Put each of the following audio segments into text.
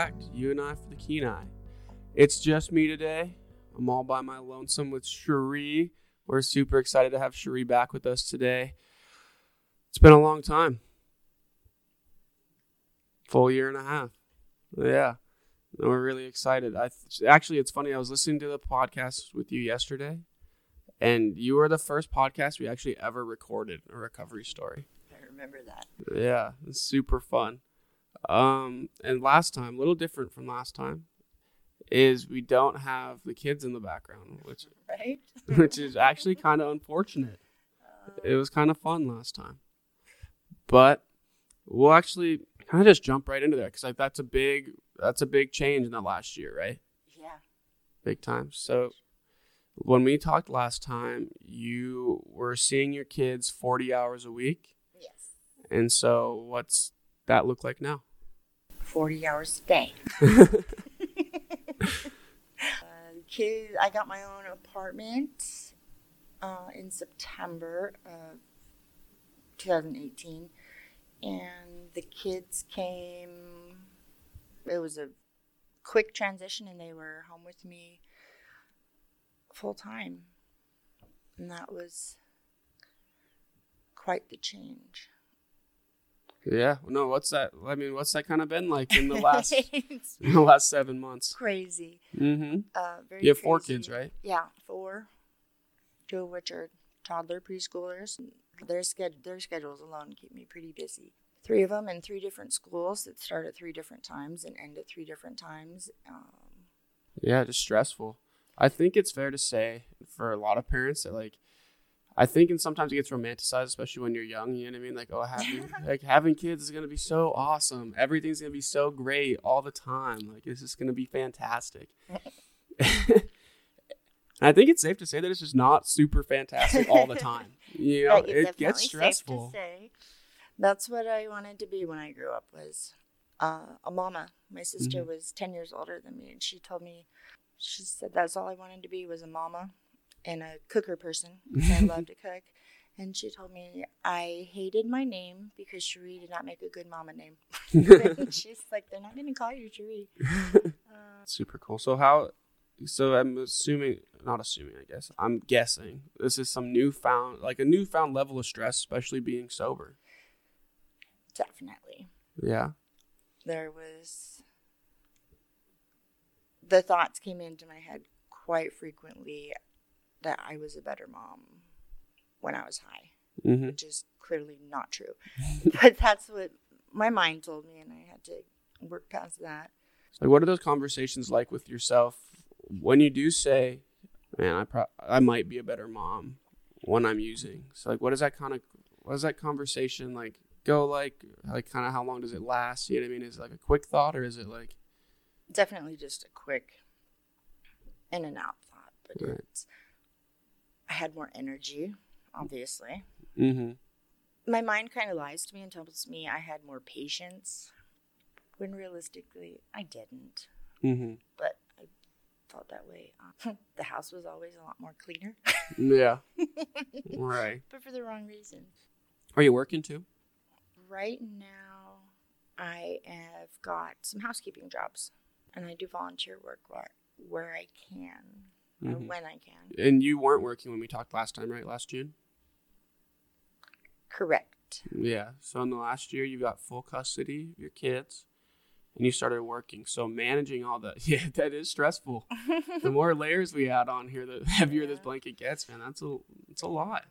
back to You and I for the Kenai. It's just me today. I'm all by my lonesome with Shree. We're super excited to have Shree back with us today. It's been a long time. Full year and a half. Yeah. We're really excited. I actually it's funny, I was listening to the podcast with you yesterday, and you were the first podcast we actually ever recorded a recovery story. I remember that. Yeah, it's super fun. Um, and last time, a little different from last time, is we don't have the kids in the background, which Right? which is actually kind of unfortunate. It was kind of fun last time, but we'll actually kind of just jump right into there because like that's a big that's a big change in the last year, right? Yeah. Big time. So when we talked last time, you were seeing your kids forty hours a week, Yes. and so what's that look like now? 40 hours a day. uh, kid, I got my own apartment uh, in September of 2018, and the kids came. It was a quick transition, and they were home with me full time, and that was quite the change. Yeah. No. What's that? I mean, what's that kind of been like in the last in the last seven months? crazy. Mm-hmm. Uh, very You have four kids, right? Yeah, four. Two of which are toddler preschoolers. Their sched- their schedules alone keep me pretty busy. Three of them in three different schools that start at three different times and end at three different times. Um, Yeah, just stressful. I think it's fair to say for a lot of parents that like I think and sometimes it gets romanticized, especially when you're young, you know what I mean? Like, oh having like having kids is gonna be so awesome. Everything's gonna be so great all the time. Like it's just gonna be fantastic. I think it's safe to say that it's just not super fantastic all the time. You know, it gets stressful. say. That's what I wanted to be when I grew up was uh, a mama. My sister Mhm. was 10 years older than me and she told me she said that's all I wanted to be was a mama and a cooker person. I love to cook. And she told me I hated my name because Shree did not make a good mama name. She's like, they're not going to call you Shree. Uh, Super cool. So how? So I'm assuming, not assuming, I guess. I'm guessing this is some newfound, like a newfound level of stress, especially being sober. definitely. Yeah. there was the thoughts came into my head quite frequently that I was a better mom when I was high, hmm which is clearly not true. but that's what my mind told me, and I had to work past that. Like, what are those conversations like with yourself when you do say, "Man, I pro- I might be a better mom when I'm using." So, like, what does that kind of, what does that conversation like go like? Like, kind of how long does it last? You know what I mean? Is it like a quick thought, or is it like, Definitely just a quick in and out thought, but Right. it's, I had more energy, obviously. mm-hmm, my mind kind of lies to me and tells me I had more patience when realistically I didn't. mm-hmm, But I felt that way. Uh, the house was always a lot more cleaner, yeah, right. but for the wrong reason. Are you working too? Right now, I have got some housekeeping jobs, and I do volunteer work where, where I can or Mhm. when I can. And you weren't working when we talked last time, right? Last June. Correct. Yeah. So in the last year, you got full custody of your kids, and you started working. So managing all that, yeah, that is stressful. the more layers we add on here, the heavier this blanket gets, man. That's a it's a lot.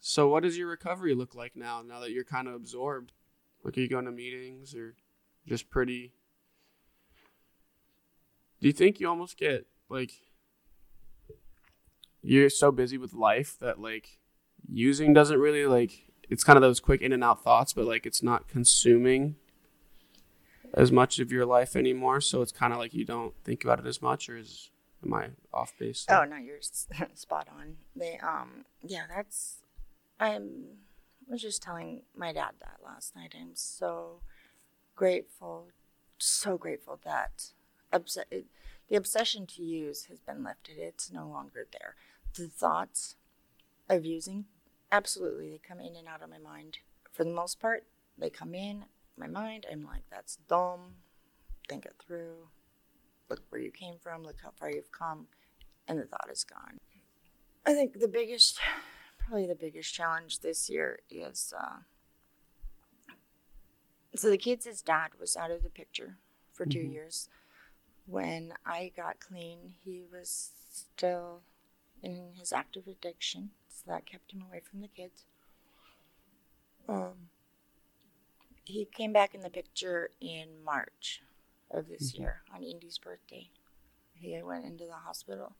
So what does your recovery look like now? Now that you're kind of absorbed, like are you going to meetings or just pretty? Do you think you almost get like you're so busy with life that like using doesn't really like it's kind of those quick in and out thoughts, but like it's not consuming as much of your life anymore. So it's kind of like you don't think about it as much, or is am I off base? Oh no, you're spot on. They um yeah, that's I'm I was just telling my dad that last night. I'm so grateful, so grateful that obs- the obsession to use has been lifted. It's no longer there. The thoughts of using, absolutely, they come in and out of my mind. For the most part, they come in my mind. I'm like, that's dumb. think it through, look where you came from, look how far you've come, and the thought is gone. I think the biggest, probably the biggest challenge this year is uh, so the kid's dad was out of the picture for 2 Mhm. years. When I got clean, he was still in his active addiction, so that kept him away from the kids. Um, he came back in the picture in March of this Mhm. year on Indy's birthday. He went into the hospital.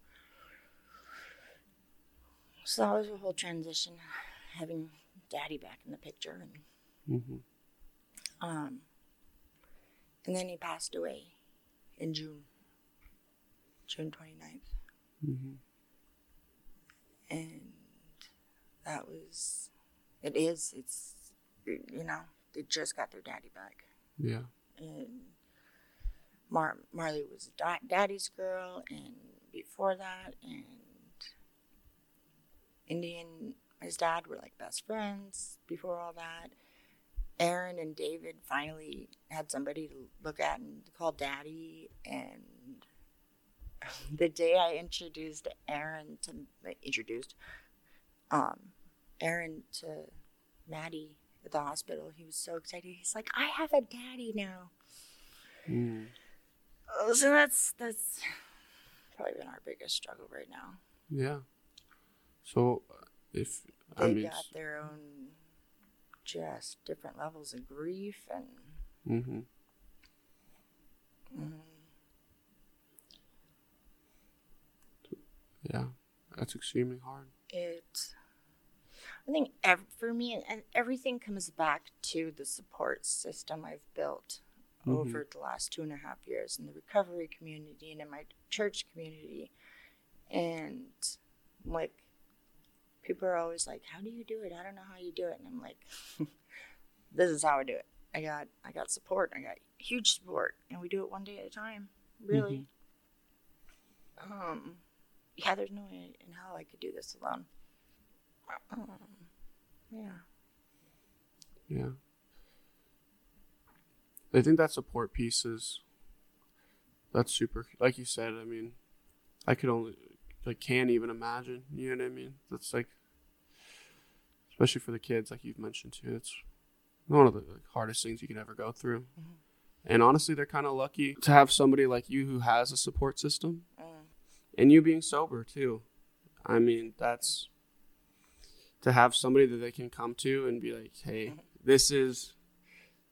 So that was a whole transition, having daddy back in the picture, and Mm-hmm. um, and then he passed away in June, June 29th. Mm-hmm. And that was it is it's you know they just got their daddy back Yeah. and Mar- marley was da- daddy's girl and before that and indian his dad were like best friends before all that aaron and david finally had somebody to look at and call daddy and the day I introduced Aaron to introduced um Aaron to Maddie at the hospital, he was so excited. He's like, "I have a daddy now." Mm. Oh, so that's that's probably been our biggest struggle right now. Yeah. So, uh, if I They mean, got their own just different levels of grief and mm-hmm. mm, yeah, that's extremely hard. it i think ev- for me and everything comes back to the support system i've built Mhm. over the last two and a half years in the recovery community and in my church community. And like people are always like how do you do it? I don't know how you do it. And i'm like this is how i do it. I got i got support. I got huge support and we do it one day at a time really. Um yeah there's no way in hell i could do this alone um, yeah Yeah. I think that support piece is that's super. Like you said, I mean, I could only like can't even imagine. You know what I mean? That's like, especially for the kids, like you've mentioned too. It's one of the like, hardest things you can ever go through. Mhm. And honestly, they're kind of lucky to have somebody like you who has a support system, Mm. And you being sober too. I mean, that's to have somebody that they can come to and be like, "Hey, this is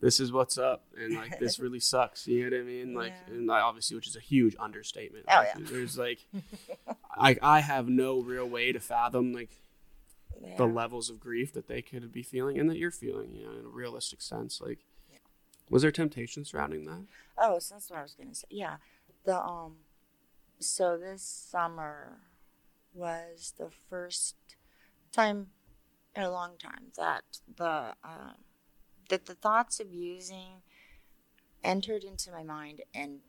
this is what's up," and like this really sucks. You know what I mean? Like, Yeah. and like, obviously, which is a huge understatement. Oh, Like, yeah. There's like, I I have no real way to fathom like yeah. the levels of grief that they could be feeling and that you're feeling. You know, in a realistic sense. Like, Yeah. was there temptation surrounding that? Oh, so that's what I was gonna say. Yeah, the um, so this summer was the first time in a long time that the um, that the thoughts of using entered into my mind and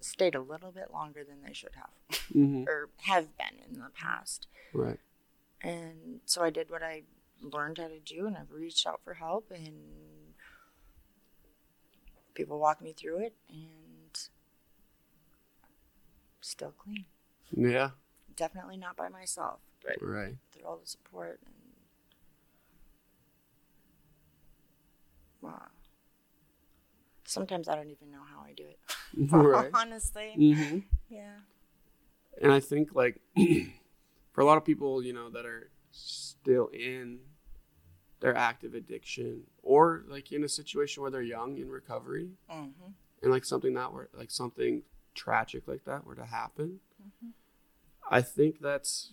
stayed a little bit longer than they should have Mm-hmm. or have been in the past. Right. And so I did what I learned how to do, and I've reached out for help, and people walk me through it, and still clean. Yeah. Definitely not by myself, but Right. through all the support and wow. Sometimes I don't even know how I do it. right. Honestly, Mm-hmm. yeah. And I think like for a lot of people, you know, that are still in their active addiction or like in a situation where they're young in recovery hmm and like something that were like something tragic like that were to happen, Mhm. I think that's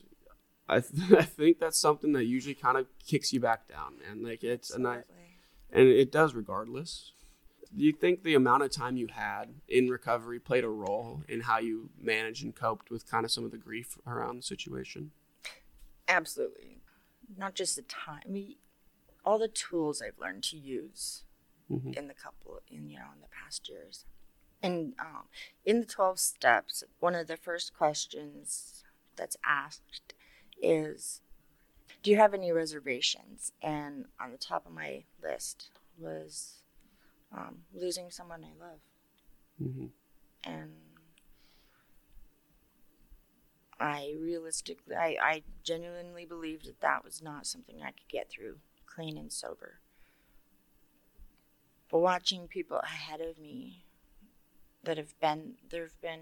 I, th- I think that's something that usually kind of kicks you back down, man. Like it's a nice, and it does regardless. Do you think the amount of time you had in recovery played a role in how you managed and coped with kind of some of the grief around the situation? Absolutely. Not just the time. I mean, all the tools I've learned to use hmm in the couple in you know in the past years. And um, in the twelve steps, one of the first questions that's asked is, "Do you have any reservations?" And on the top of my list was um, losing someone I love. Mhm. and I realistically, I, I genuinely believed that that was not something I could get through clean and sober. But watching people ahead of me that have been, there have been,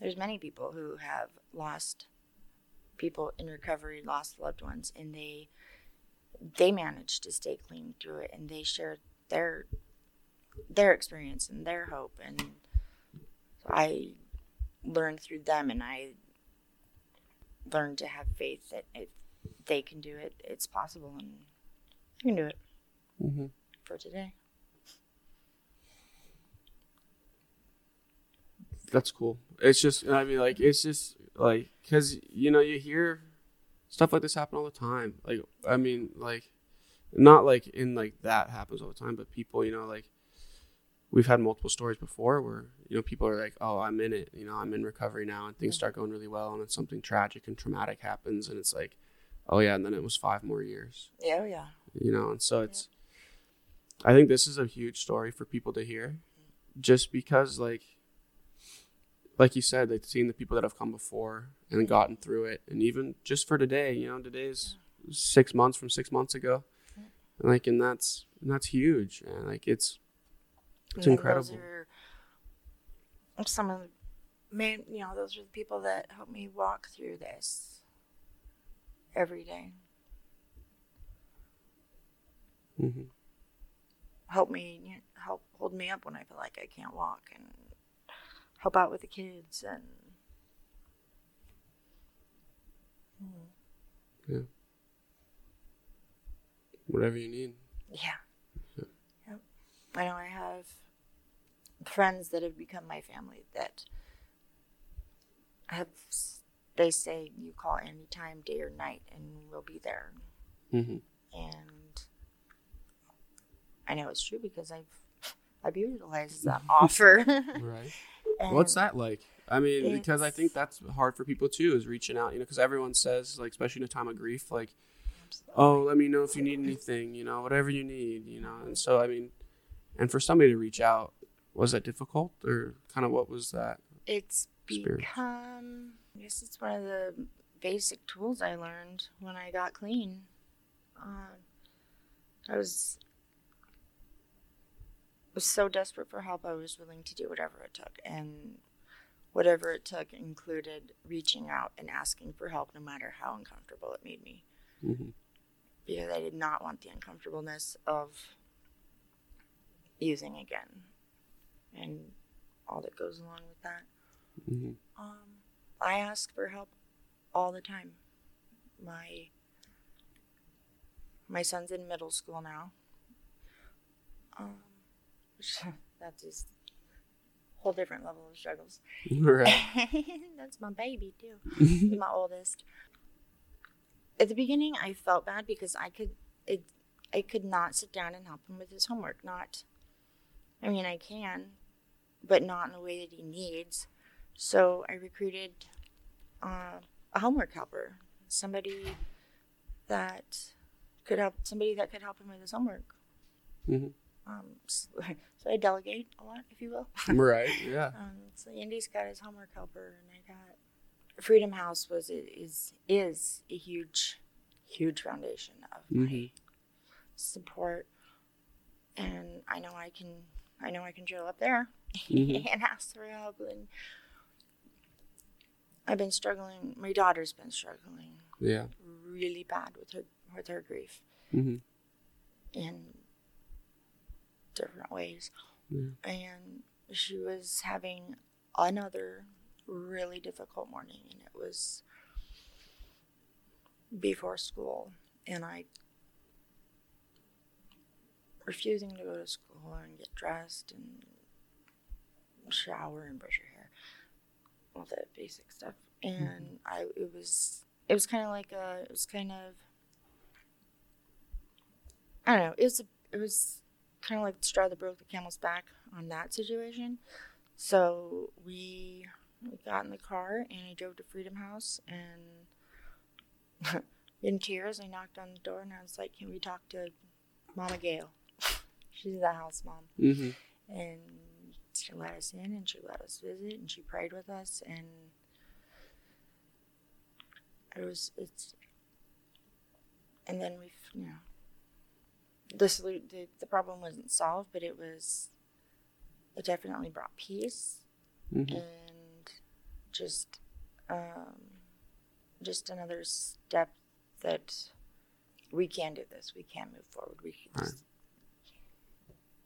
there's many people who have lost people in recovery, lost loved ones, and they, they managed to stay clean through it, and they shared their, their experience and their hope, and so I learned through them, and I learned to have faith that if they can do it, it's possible, and you can do it Mhm. for today. That's cool. It's just, I mean, like, it's just like, cause you know, you hear stuff like this happen all the time. Like, I mean, like, not like in like that happens all the time, but people, you know, like, we've had multiple stories before where you know people are like, "Oh, I'm in it," you know, I'm in recovery now, and things start going really well, and then something tragic and traumatic happens, and it's like, "Oh yeah," and then it was five more years, Yeah, oh, yeah. you know, and so it's. I think this is a huge story for people to hear, just because like. Like you said, like seeing the people that have come before and gotten through it, and even just for today, you know, today's six months from six months ago, and like, and that's and that's huge, and like it's It's incredible. Those are some of the main, you know, those are the people that help me walk through this every day. hmm Help me, you know, help hold me up when I feel like I can't walk, and help out with the kids, and yeah whatever you need. yeah. Yeah. Yep. I know I have friends that have become my family that have. They say you call anytime, day or night, and we'll be there. hmm and I know it's true because I've I've utilized that offer. Right. What's that like? I mean, because I think that's hard for people too, is reaching out, you know, because everyone says, like, especially in a time of grief, like, Absolutely. oh, let me know if you need anything, you know, whatever you need, you know. And so, I mean, and for somebody to reach out, was that difficult or kind of what was that? It's experience? become I guess it's one of the basic tools I learned when I got clean. Um, I was was so desperate for help I was willing to do whatever it took and whatever it took included reaching out and asking for help no matter how uncomfortable it made me. hmm because I did not want the uncomfortableness of using again and all that goes along with that. hmm Um, I ask for help all the time. My my son's in middle school now. Um, which, that's a whole different level of struggles. Right. that's my baby too. My oldest. At the beginning, I felt bad because I could it I could not sit down and help him with his homework. Not, I mean, I can, but not in the way that he needs. So I recruited uh, a homework helper, somebody that could help somebody that could help him with his homework. hmm Um, so, so I delegate a lot, if you will. Right. Yeah. Um, so Andy's got his homework helper, and I got Freedom House was is is a huge, huge foundation of my Mhm. support, and I know I can I know I can drill up there Mhm. and ask for help. And I've been struggling. My daughter's been struggling Yeah. really bad with her with her grief hmm in different ways. Yeah. And she was having another really difficult morning, and it was before school, and I refusing to go to school and get dressed and shower and brush your hair, all that basic stuff. Mm-hmm. And I, it was, it was kind of like a, it was kind of, I don't know, it was, a, it was kind of like the straw that broke the camel's back on that situation. So we, we got in the car and I drove to Freedom House and in tears I knocked on the door and I was like, "Can we talk to Mama Gail? She's the house mom." hmm And she let us in and she let us visit and she prayed with us and it was it's and then we've you know the, solu- the the problem wasn't solved but it was it definitely brought peace Mhm. and just um, just another step that we can do this we can move forward we can Right.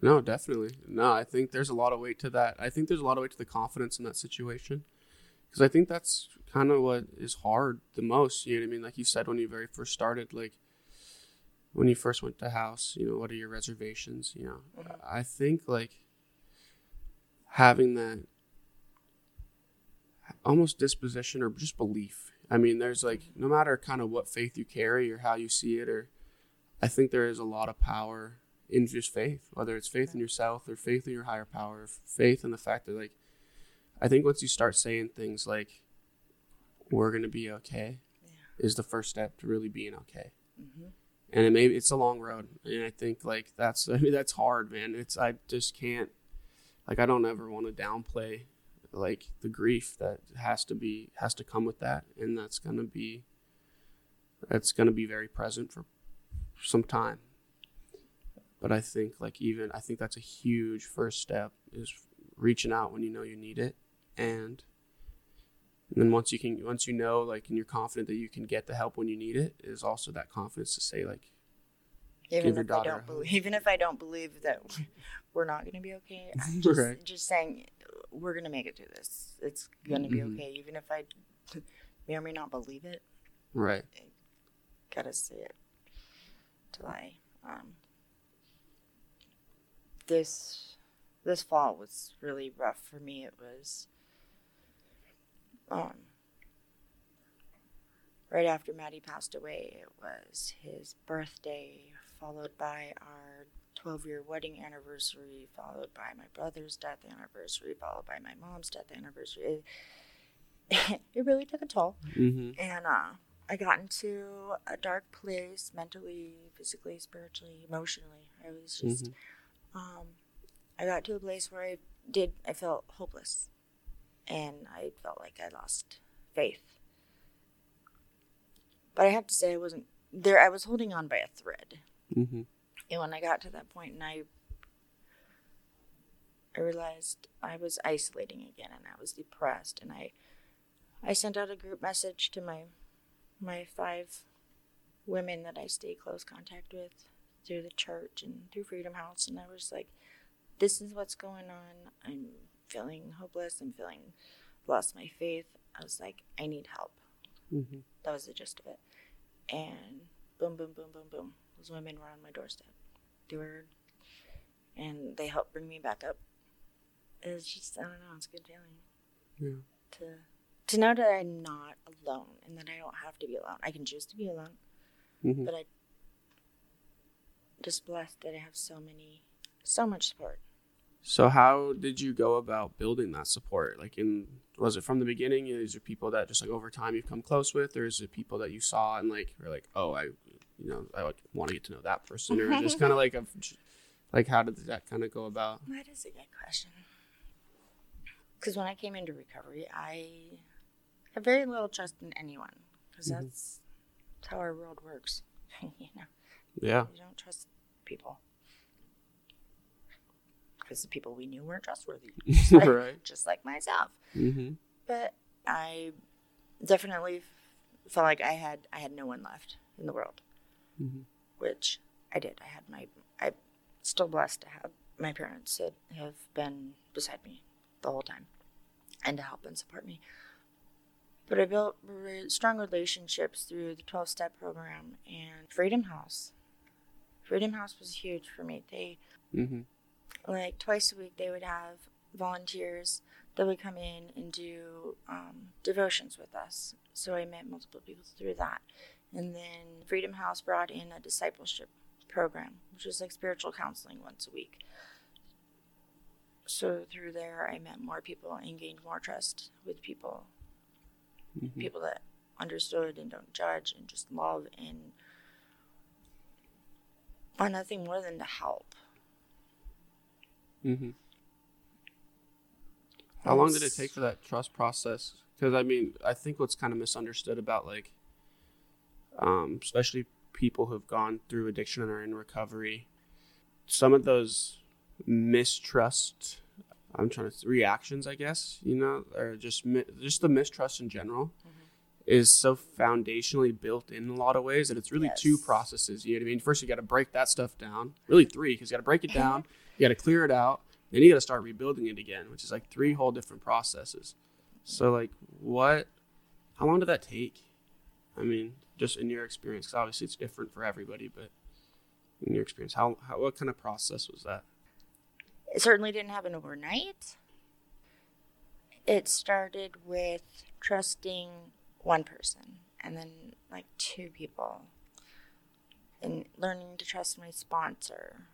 No, definitely. No, I think there's a lot of weight to that. I think there's a lot of weight to the confidence in that situation. Because I think that's kind of what is hard the most. You know what I mean? Like you said when you very first started, like when you first went to house, you know, what are your reservations? You know, Mhm. I think like having that almost disposition or just belief. I mean, there's like, no matter kind of what faith you carry or how you see it, or I think there is a lot of power in just faith, whether it's faith in yourself or faith in your higher power, faith in the fact that like I think once you start saying things like we're gonna be okay Yeah. is the first step to really being okay. hmm And it may it's a long road. And I think like that's I mean that's hard, man. It's I just can't like I don't ever want to downplay like the grief that has to be has to come with that and that's gonna be that's gonna be very present for some time. But I think like even I think that's a huge first step is reaching out when you know you need it and and then once you can once you know like and you're confident that you can get the help when you need it is also that confidence to say like even Give if I don't believe, even if I don't believe that we're not going to be okay, I'm just, Right. just saying we're going to make it through this. It's going to be Mhm. okay, even if I may or may not believe it. right Gotta see it till I. Um, this this fall was really rough for me. It was um, right after Maddie passed away. It was his birthday, followed by our 12 year wedding anniversary, followed by my brother's death anniversary, followed by my mom's death anniversary. It, it really took a toll mm-hmm. and uh, I got into a dark place mentally, physically, spiritually, emotionally. I was just, um, I got to a place where I did, I felt hopeless, and I felt like I lost faith. But I have to say, I wasn't there. I was holding on by a thread, Mm-hmm. and when I got to that point, and I, I realized I was isolating again, and I was depressed, and I, I sent out a group message to my my five women that I stay close contact with through the church and through Freedom House, and I was like, "This is what's going on. I'm feeling hopeless. I'm feeling lost my faith." I was like, "I need help." Mm-hmm. That was the gist of it. And boom, boom, boom, boom, boom. Those women were on my doorstep. They were, and they helped bring me back up. It's just, I don't know, it's a good feeling Yeah. to to know that I'm not alone and that I don't have to be alone. I can choose to be alone, Mm-hmm. but I just blessed that I have so many, so much support. So how did you go about building that support? Like in was it from the beginning? Is there people that just like over time you've come close with, or is it people that you saw and like were like, oh, I, you know, I want to get to know that person, or just kind of like a, like how did that kind of go about? That is a good question. Because when I came into recovery, I have very little trust in anyone because Mhm. that's, that's how our world works. you know, Yeah. you don't trust people because the people we knew weren't trustworthy, just like, right. just like myself. Mm-hmm. But I definitely felt like I had I had no one left in the world, Mm-hmm. which I did. I had my I'm still blessed to have my parents that have been beside me the whole time and to help and support me. But I built re- strong relationships through the 12 step program and Freedom House. Freedom House was huge for me. They Mm-hmm. Like twice a week they would have volunteers that would come in and do um, devotions with us. So i met multiple people through that. And then freedom house brought in a discipleship program which was like spiritual counseling once a week. So through there i met more people and gained more trust with people. Mm-hmm. people that understood and don't judge and just love and want nothing more than to help Mm-hmm. How long did it take for that trust process? Because I mean, I think what's kind of misunderstood about like, um, especially people who've gone through addiction and are in recovery, some of those mistrust. I'm trying to reactions, I guess you know, or just mi- just the mistrust in general, is so foundationally built in a lot of ways that it's really two processes. You know what I mean? First, you got to break that stuff down. Really, three, because you got to break it down, you got to clear it out, then you got to start rebuilding it again, which is like three whole different processes. So, like, what? How long did that take? I mean, just in your experience, 'cause obviously it's different for everybody, but in your experience, how, how what kind of process was that? It certainly didn't happen overnight. It started with trusting one person and then like two people and learning to trust my sponsor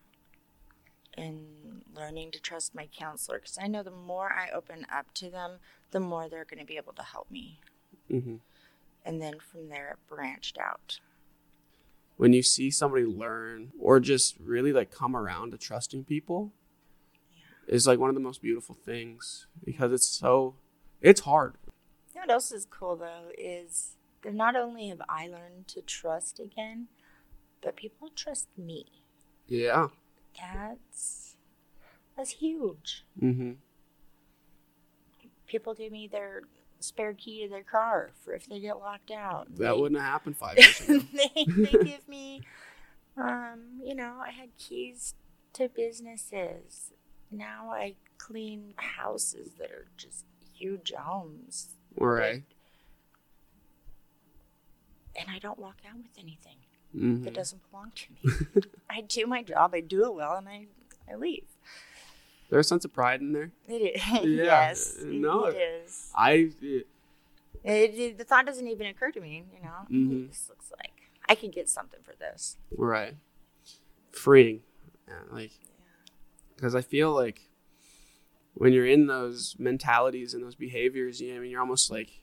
and learning to trust my counselor because I know the more I open up to them, the more they're going to be able to help me. Mm-hmm. And then from there, it branched out. When you see somebody learn or just really like come around to trusting people, yeah. is like one of the most beautiful things because it's so it's hard. You know what else is cool though is that not only have I learned to trust again, but people trust me. Yeah. That's that's huge. Mm-hmm. People give me their spare key to their car for if they get locked out. That They- wouldn't have happened five years ago. they, they give me, um, you know, I had keys to businesses. Now I clean houses that are just huge homes. right. And I don't walk out with anything Mm-hmm. that doesn't belong to me. I do my job, I do it well, and I, I leave. There's a sense of pride in there. It is. Yeah, yes, no. it is. I It, it- the thought doesn't even occur to me, you know? Mhm. This looks like I could get something for this. right. Freeing, yeah, like, because I feel like when you're in those mentalities and those behaviors, you know, I mean, you're almost like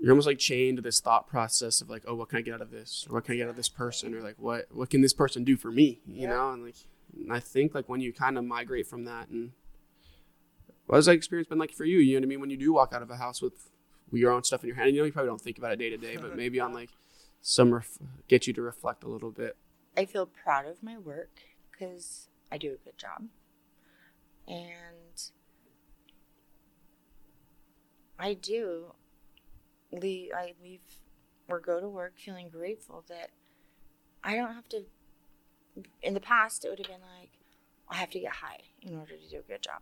you're almost like chained to this thought process of like, oh, what can I get out of this, or what can I get out of this person, or like, what what can this person do for me, you Yeah. know? And like, and I think like when you kind of migrate from that, and what has that experience been like for you? You know what I mean? When you do walk out of a house with your own stuff in your hand, you know, you probably don't think about it day to day, but maybe on like some ref- get you to reflect a little bit. I feel proud of my work because I do a good job. And I do leave, I leave or go to work feeling grateful that I don't have to. In the past, it would have been like, I have to get high in order to do a good job,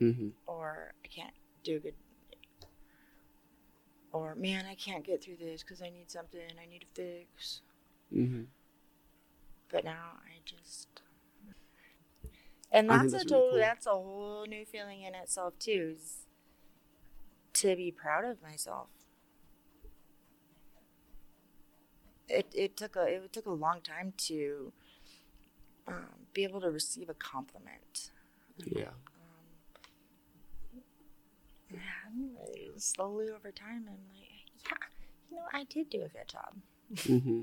Mm-hmm. or I can't do a good, or man, I can't get through this because I need something I need to fix. Mm-hmm. but now I just and that's, that's a really total cool. that's a whole new feeling in itself too is to be proud of myself it, it took a it took a long time to um, be able to receive a compliment Yeah. yeah, slowly over time I'm like yeah you know I did do a good job Mm-hmm.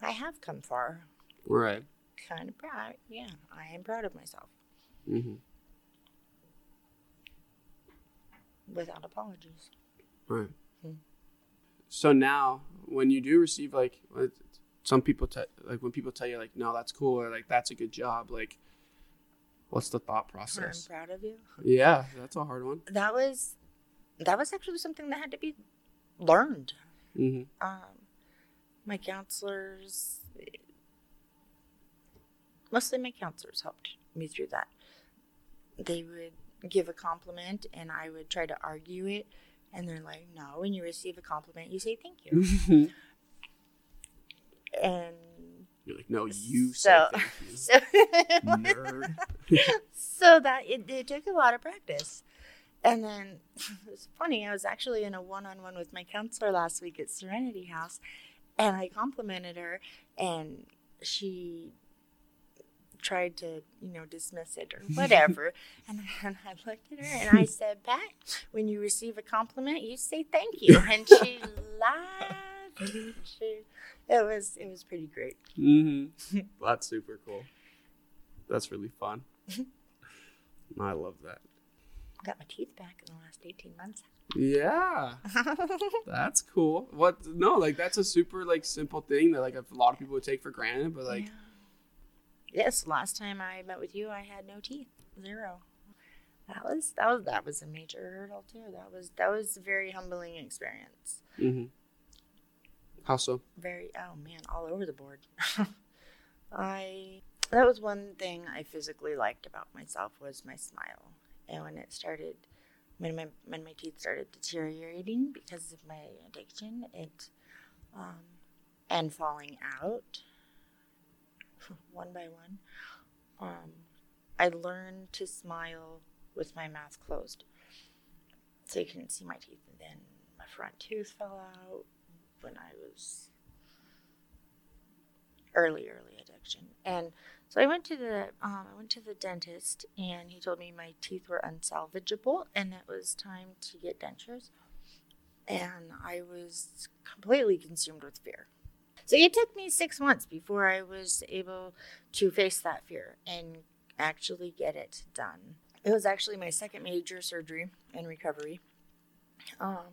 I have come far Right. kind of proud yeah I am proud of myself Mm-hmm. without apologies Right. Hmm. So now, when you do receive like, some people te- like when people tell you like, no, that's cool, or like that's a good job, like, what's the thought I'm process? proud of you. Yeah, that's a hard one. That was that was actually something that had to be learned. Mm-hmm. Um, my counselors, mostly my counselors, helped me through that. They would give a compliment, and I would try to argue it, and they're like, "No, when you receive a compliment, you say thank you." Mm-hmm. and You're like, no, you So- say thank you, so, nerd. so that it, it took a lot of practice. And then it was funny, I was actually in a one on one with my counselor last week at Serenity House, and I complimented her, and she tried to, you know, dismiss it or whatever. and, and I looked at her and I said, Pat, when you receive a compliment, you say thank you. And she laughed. She, it was it was pretty great. mm-hmm. That's super cool. That's really fun. I love that. got my teeth back in the last 18 months. Yeah, that's cool. What? No, like that's a super like simple thing that like a lot of people would take for granted, but like, Yeah. Yes, last time I met with you, I had no teeth, zero. That was that was that was a major hurdle too. That was that was a very humbling experience. hmm how so? Very oh man, all over the board. I that was one thing I physically liked about myself was my smile, and when it started, when my when my teeth started deteriorating because of my addiction, it um, and falling out one by one, um, I learned to smile with my mouth closed, so you couldn't see my teeth. And then my front tooth fell out when I was early, early addiction, and so I went to the um, I went to the dentist, and he told me my teeth were unsalvageable, and it was time to get dentures. And I was completely consumed with fear. So it took me six months before I was able to face that fear and actually get it done. It was actually my second major surgery and recovery. Um,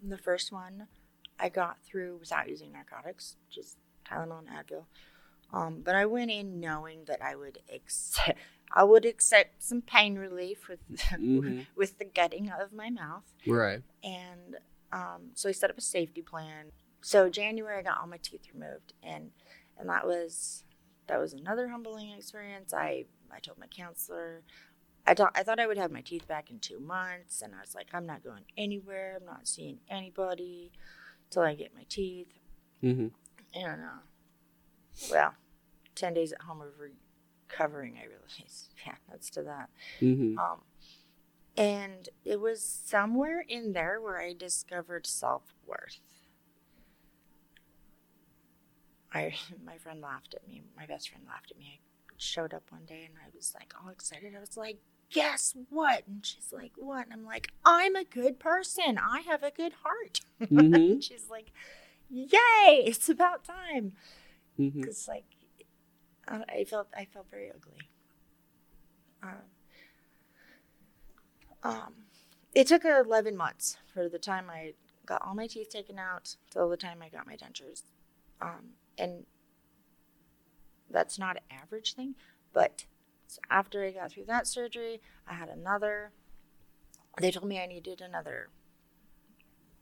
the first one I got through without using narcotics, just Tylenol and Advil. Um, but I went in knowing that I would accept, I would accept some pain relief with Mhm. with the gutting of my mouth, Right. and um, so I set up a safety plan. So January I got all my teeth removed, and and that was that was another humbling experience. I I told my counselor. I thought I thought I would have my teeth back in two months, and I was like, I'm not going anywhere. I'm not seeing anybody till I get my teeth. hmm And uh, well, ten days at home of recovering, I realized, yeah, that's to that. hmm Um, and it was somewhere in there where I discovered self worth. I my friend laughed at me. My best friend laughed at me. I showed up one day and I was like all excited. I was like, "Guess what?" And she's like, "What?" And I'm like, "I'm a good person. I have a good heart." Mhm. she's like, "Yay! It's about time." because like I I felt I felt very ugly. Um, um, it took 11 months for the time I got all my teeth taken out till the time I got my dentures, um, and that's not an average thing. But so after I got through that surgery, I had another. They told me I needed another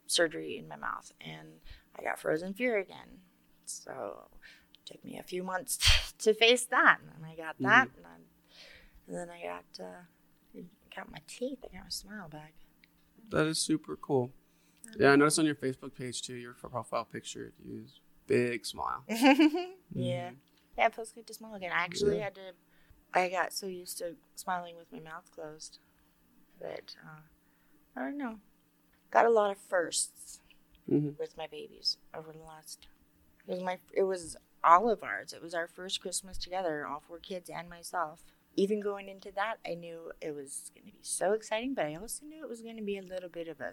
surgery in my mouth, and I got frozen fear again. So took me a few months to face that, and I got that, and, then, and then I got uh, got my teeth. I got my smile back. That is super cool. Yeah, I noticed on your Facebook page too, your profile picture, you use big smile. yeah, yeah, it feels good to smile again. I actually Yeah. had to. I got so used to smiling with my mouth closed that uh, I don't know. Got a lot of firsts hmm with my babies over the last. It was my. It was all of ours. It was our first Christmas together, all four kids and myself. Even going into that, I knew it was going to be so exciting, but I also knew it was going to be a little bit of a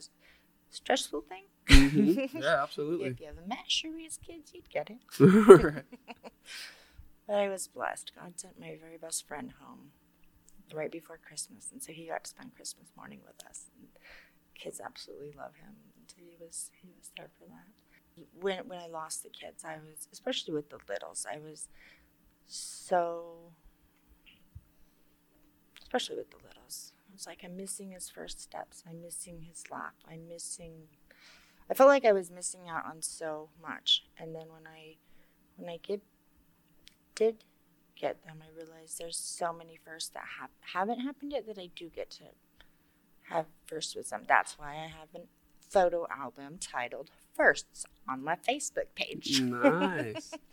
stressful thing. hmm Yeah, absolutely. if you have a mastery kids, you'd get it. But I was blessed. God sent my very best friend home right before Christmas, and so he got to spend Christmas morning with us. And kids absolutely love him. And he was he was there for that. When when I lost the kids, I was especially with the littles. I was so, especially with the littles. I was like, I'm missing his first steps. I'm missing his laugh. I'm missing. I felt like I was missing out on so much. And then when I when I get did get them, I realized there's so many firsts that have, haven't happened yet that I do get to have firsts with them. That's why I have a photo album titled Firsts on my Facebook page. nice.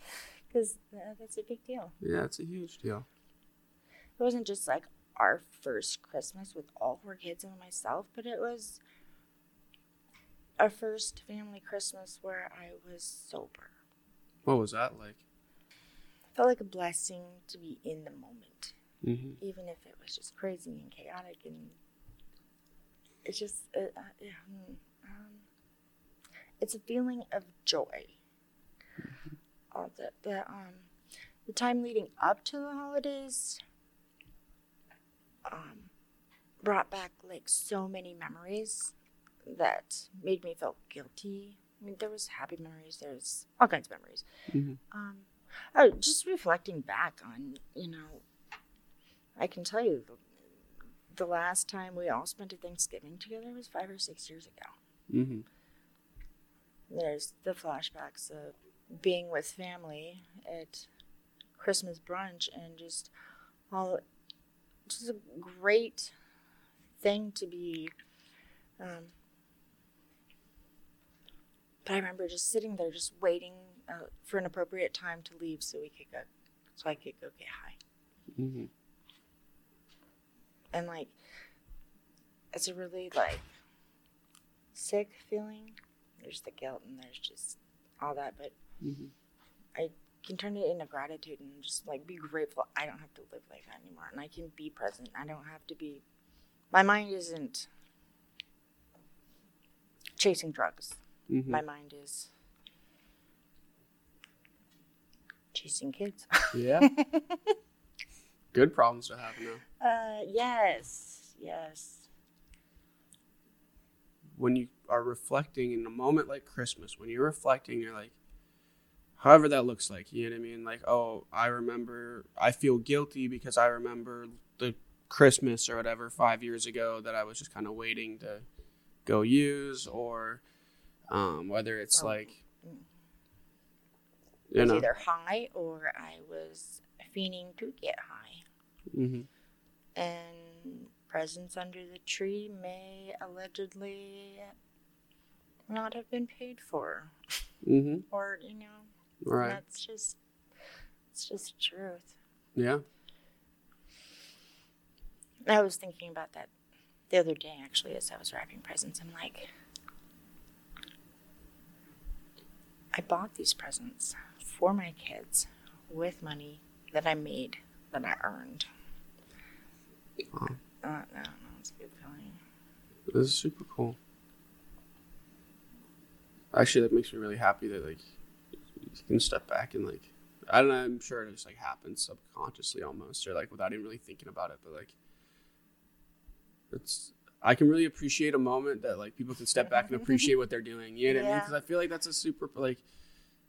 Because uh, that's a big deal. Yeah, it's a huge deal. It wasn't just like our first Christmas with all four kids and myself, but it was our first family Christmas where I was sober. What was that like? felt like a blessing to be in the moment. hmm even if it was just crazy and chaotic and it's just uh, uh, mm, um, it's a feeling of joy uh, the, the um the time leading up to the holidays brought back like so many memories that made me feel guilty. I mean, there was happy memories. There's all kinds of memories. Mhm. Um, oh, just reflecting back on, you know, I can tell you the, the last time we all spent a Thanksgiving together was five or six years ago. Mm-hmm. There's the flashbacks of being with family at Christmas brunch and just all, just a great thing to be. Um, but I remember just sitting there, just waiting uh, for an appropriate time to leave, so we could go, so I could go get high. Mm-hmm. And like, it's a really like sick feeling. There's the guilt and there's just all that, but Mm-hmm. I can turn it into gratitude and just like be grateful. I don't have to live like that anymore, and I can be present. I don't have to be. My mind isn't chasing drugs. Mm-hmm. My mind is chasing kids. Yeah. Good problems to have now. Uh, yes, yes. When you are reflecting in a moment like Christmas, when you're reflecting, you're like, however that looks like, you know what I mean? Like, oh, I remember, I feel guilty because I remember Christmas or whatever five years ago that I was just kind of waiting to go use, or um, whether it's like, you was know, either high or I was fiending to get high. hmm And presents under the tree may allegedly not have been paid for, hmm or you know, right, that's just it's just truth. yeah, I was thinking about that the other day actually as I was wrapping presents. I'm like, I bought these presents for my kids with money that I made that I earned. Wow. Uh, I don't it's a good feeling. this is super cool. Actually, that makes me really happy that like you can step back and like I don't know. I'm sure it just like happens subconsciously almost, or like without even really thinking about it. But like, it's I can really appreciate a moment that like people can step back and appreciate what they're doing. You know what I mean? Because I feel like that's a super like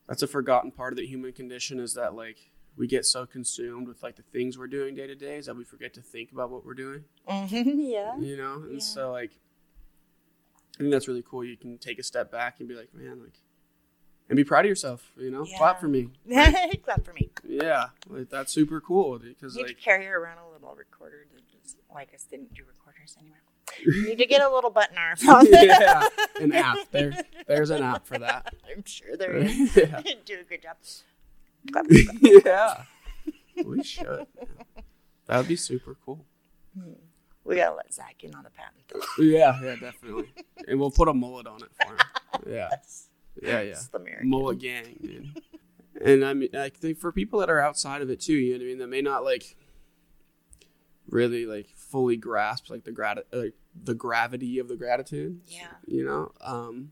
that's a forgotten part of the human condition is that like we get so consumed with like the things we're doing day to day is that we forget to think about what we're doing Mm-hmm, yeah. you know and Yeah. so like i think that's really cool you can take a step back and be like man like and be proud of yourself you know? Clap for me. Clap for me. yeah. Like that's super cool because You need like carry around a little recorder that just like us didn't do recorders anyway. You need to get a little button on our phone. yeah an app. There there's an app for that. I'm sure there is. yeah. Do a good job. Clap, clap. yeah. We should. That would be super cool. Hmm. We gotta let Zach in on the patent. yeah yeah definitely. And we'll put a mullet on it for him. Yeah yeah yeah that's the American. mullet gang, dude. and I mean, I think for people that are outside of it too, you know what I mean, that may not like really like fully grasp like the grat like the gravity of the gratitude. Yeah. You know, um,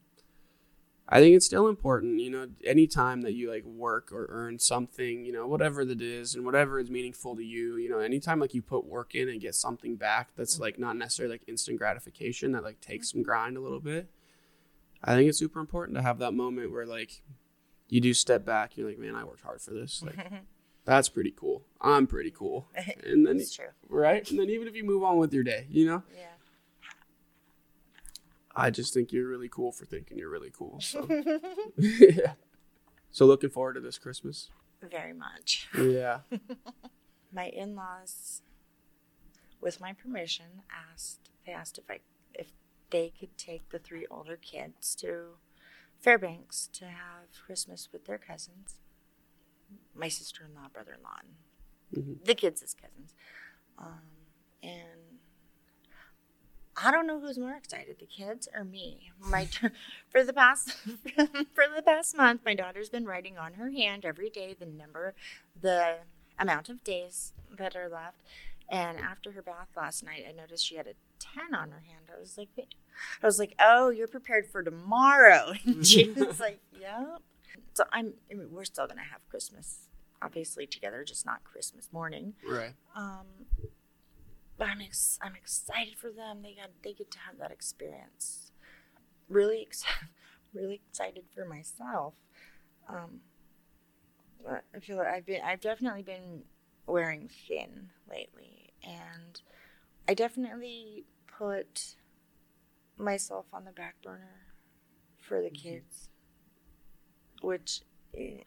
I think it's still important. You know, anytime that you like work or earn something, you know, whatever that is, and whatever is meaningful to you, you know, anytime like you put work in and get something back that's like not necessarily like instant gratification that like takes some grind a little bit. I think it's super important to have that moment where like you do step back, you're like, man, I worked hard for this. Like that's pretty cool. I'm pretty cool. And then it's true. right? And then even if you move on with your day, you know? Yeah. I just think you're really cool for thinking you're really cool. So yeah. So looking forward to this Christmas. Very much. Yeah. My in-laws, with my permission, asked they asked if I they could take the three older kids to Fairbanks to have Christmas with their cousins. My sister-in-law, brother-in-law, and Mhm. the kids as cousins. Um, and I don't know who's more excited, the kids or me. My for the past for the past month, my daughter's been writing on her hand every day the number, the amount of days that are left. And after her bath last night, I noticed she had a ten on her hand. I was like, I was like, oh, you're prepared for tomorrow. And she was like, yep. So I'm. I mean, we're still gonna have Christmas, obviously together, just not Christmas morning. Right. Um, but I'm ex- I'm excited for them. They got they get to have that experience. Really excited, really excited for myself. Um, I feel like I've been I've definitely been wearing thin lately, and I definitely put myself on the back burner for the mm-hmm. kids, which, eh,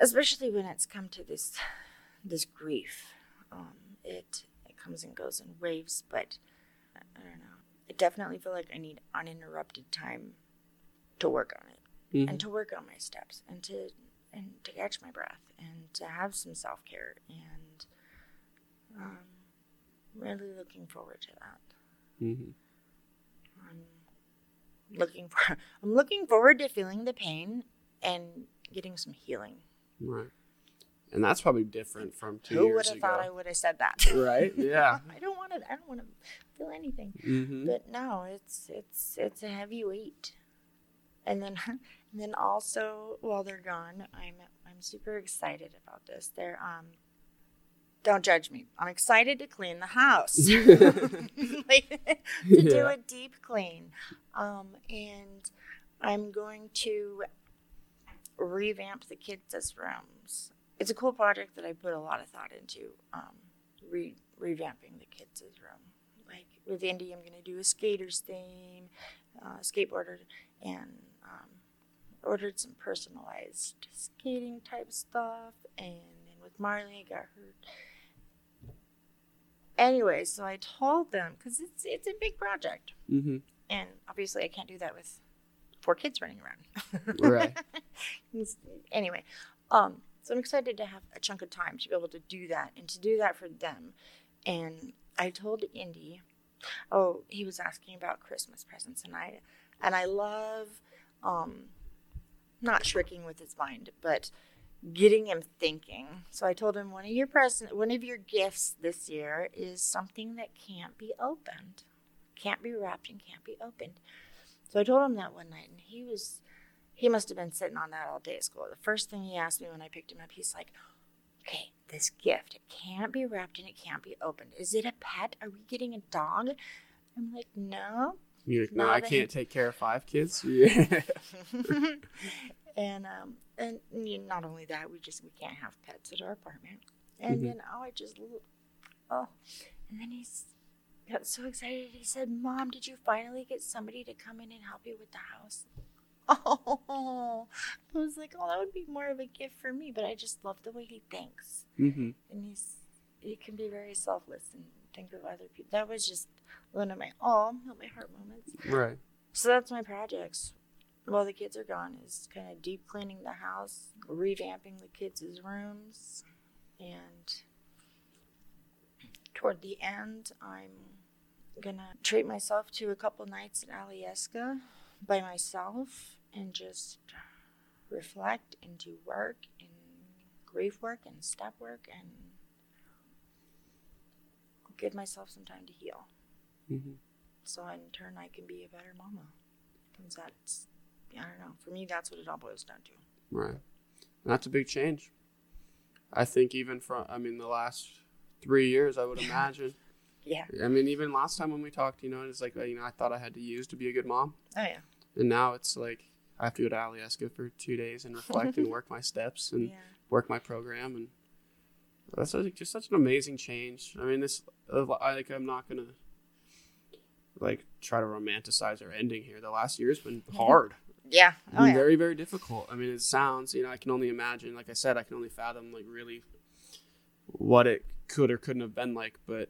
especially when it's come to this this grief, um, it it comes and goes in waves. But I don't know. I definitely feel like I need uninterrupted time to work on it mm-hmm. and to work on my steps and to and to catch my breath and to have some self care and um, really looking forward to that. Mm-hmm. I'm looking for. I'm looking forward to feeling the pain and getting some healing. Right. And that's probably different from two Who years would have thought I would have said that? Right? Yeah. I don't want to. I don't want to feel anything. Mm-hmm. But no, it's it's it's a heavy weight. And then, and then also while they're gone, I'm I'm super excited about this. They're um don't judge me. I'm excited to clean the house, like, to yeah. do a deep clean, um, and I'm going to revamp the kids' rooms. It's a cool project that I put a lot of thought into. Um, re- revamping the kids' room. Like with Indy, I'm going to do a skaters theme, uh, skateboarder, and um, ordered some personalized skating type stuff. And then with Marley, I got her anyway, so I told them because it's it's a big project, mm-hmm. and obviously I can't do that with four kids running around. right. anyway, um, so I'm excited to have a chunk of time to be able to do that and to do that for them. And I told Indy, oh, he was asking about Christmas presents, and I and I love um, not shrinking with his mind, but getting him thinking. So I told him one of your present one of your gifts this year is something that can't be opened. Can't be wrapped and can't be opened. So I told him that one night and he was he must have been sitting on that all day at school. The first thing he asked me when I picked him up, he's like, Okay, this gift, it can't be wrapped and it can't be opened. Is it a pet? Are we getting a dog? I'm like, no. You're like, no, I can't take care of five kids. Yeah. and um, and not only that, we just we can't have pets at our apartment. And mm-hmm. then oh, I just oh, and then he's got so excited. He said, "Mom, did you finally get somebody to come in and help you with the house?" Oh, I was like, "Oh, that would be more of a gift for me." But I just love the way he thinks, mm-hmm. and he's he can be very selfless and think of other people. That was just one of my oh, my heart moments. Right. So that's my projects while the kids are gone is kind of deep cleaning the house, revamping the kids' rooms, and toward the end, I'm gonna treat myself to a couple nights in Alyeska by myself and just reflect and do work and grief work and step work and give myself some time to heal. Mm-hmm. So in turn, I can be a better mama. Because that's I don't know. For me, that's what it all boils down to. Right. And that's a big change. I think even from, I mean, the last three years, I would imagine. yeah. I mean, even last time when we talked, you know, it's like, you know, I thought I had to use to be a good mom. Oh, yeah. And now it's like, I have to go to Alyeska for two days and reflect and work my steps and yeah. work my program. And that's just such an amazing change. I mean, this, I, like, I'm not going to, like, try to romanticize our ending here. The last year's been hard. Yeah. Oh, yeah. Very, very difficult. I mean, it sounds, you know, I can only imagine, like I said, I can only fathom, like, really what it could or couldn't have been like. But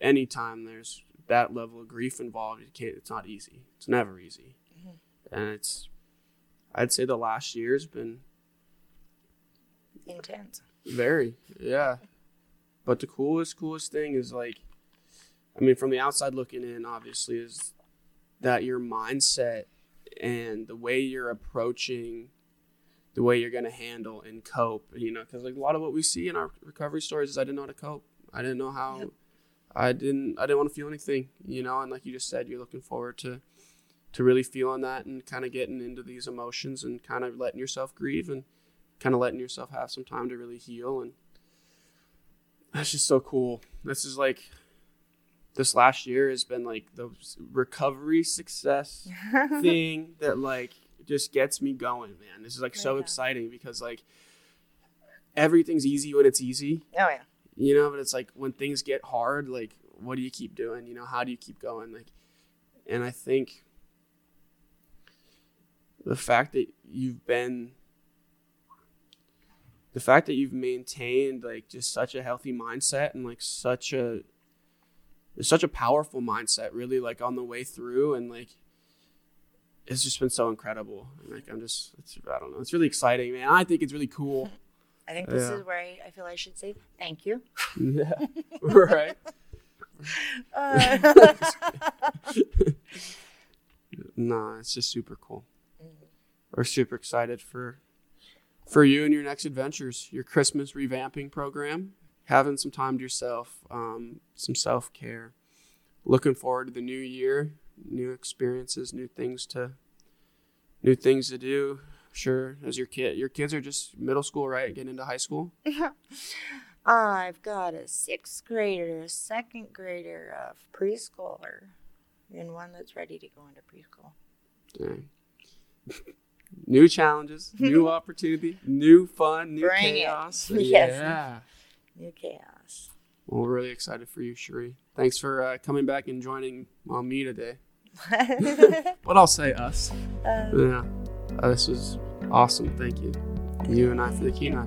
anytime there's that level of grief involved, you can't, it's not easy. It's never easy. Mm-hmm. And it's, I'd say the last year's been intense. Very, yeah. But the coolest, coolest thing is like, I mean, from the outside looking in, obviously, is that your mindset and the way you're approaching the way you're going to handle and cope you know because like a lot of what we see in our recovery stories is i didn't know how to cope i didn't know how yep. i didn't i didn't want to feel anything you know and like you just said you're looking forward to to really feeling that and kind of getting into these emotions and kind of letting yourself grieve and kind of letting yourself have some time to really heal and that's just so cool this is like this last year has been like the recovery success thing that like just gets me going, man. This is like so Yeah. exciting because like everything's easy when it's easy, Oh yeah. you know, but it's like when things get hard, like what do you keep doing? You know, how do you keep going? Like and I think the fact that you've been the fact that you've maintained like just such a healthy mindset and like such a it's such a powerful mindset really like on the way through and like it's just been so incredible. Like i'm just it's, i don't know it's really exciting man. I think it's really cool. I think this Yeah. is where I, I feel I should say thank you. yeah. Right. Uh, no it's just super cool. We're super excited for for you and your next adventures your christmas revamping program having some time to yourself um, some self-care looking forward to the new year new experiences new things to new things to do sure as your kid your kids are just middle school right getting into high school I've got a sixth grader, a second grader, a preschooler, and one that's ready to go into preschool. Dang. new challenges new opportunity new fun new Bring it. chaos Yes. yeah New chaos. well we're really excited for you Shree. thanks for uh, coming back and joining uh, me today. But i'll say us. Uh, yeah. Uh, this was awesome. Thank you. You and i for the Kenai